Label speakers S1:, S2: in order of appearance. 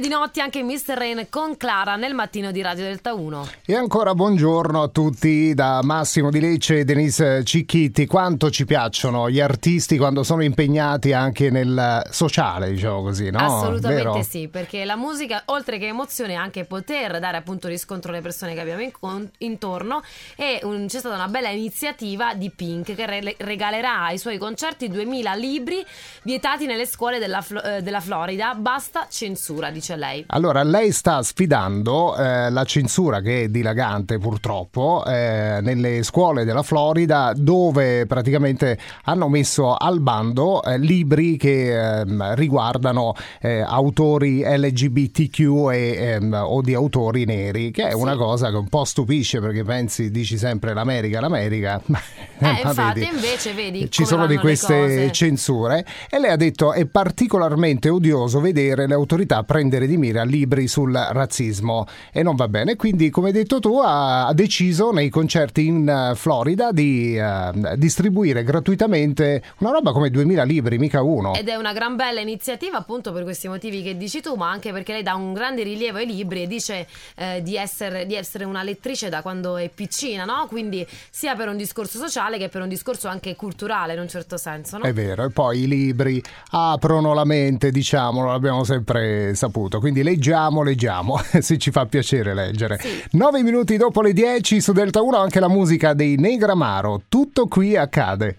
S1: Di notti anche Mr. Rain con Clara nel mattino di Radio Delta 1.
S2: E ancora buongiorno a tutti da Massimo Di Lecce e Denise Cicchitti. Quanto ci piacciono gli artisti quando sono impegnati anche nel sociale, diciamo così, no?
S1: Assolutamente
S2: Vero?
S1: sì, perché la musica, oltre che emozione, è anche poter dare appunto riscontro alle persone che abbiamo in- intorno. E un- c'è stata una bella iniziativa di Pink che re- regalerà ai suoi concerti 2000 libri vietati nelle scuole della, Flo- eh, della Florida. Basta censura, dice lei.
S2: Allora, lei sta sfidando eh, la censura che è dilagante purtroppo eh, nelle scuole della Florida dove praticamente hanno messo al bando eh, libri che ehm, riguardano eh, autori LGBTQ e, ehm, o di autori neri, che è
S1: Sì.
S2: una cosa che un po' stupisce perché pensi, dici sempre l'America, l'America. ma-
S1: Eh,
S2: ma
S1: infatti,
S2: vedi,
S1: invece, vedi
S2: Ci sono di queste censure. E lei ha detto è particolarmente odioso vedere le autorità prendere di mira libri sul razzismo. E non va bene. Quindi come hai detto tu ha, deciso nei concerti in eh, Florida di eh, distribuire gratuitamente una roba come 2000 libri mica uno.
S1: Ed è una gran bella iniziativa appunto per questi motivi che dici tu, ma anche perché lei dà un grande rilievo ai libri e dice eh, di, essere, di essere una lettrice da quando è piccina, no? Quindi sia per un discorso sociale che per un discorso anche culturale in un certo senso, no?
S2: È vero, e poi i libri aprono la mente, diciamolo, l'abbiamo sempre saputo. Quindi leggiamo, leggiamo, se ci fa piacere leggere.
S1: Sì.
S2: 9 minuti dopo le 10 su Delta 1 anche la musica dei Negramaro. Tutto qui accade.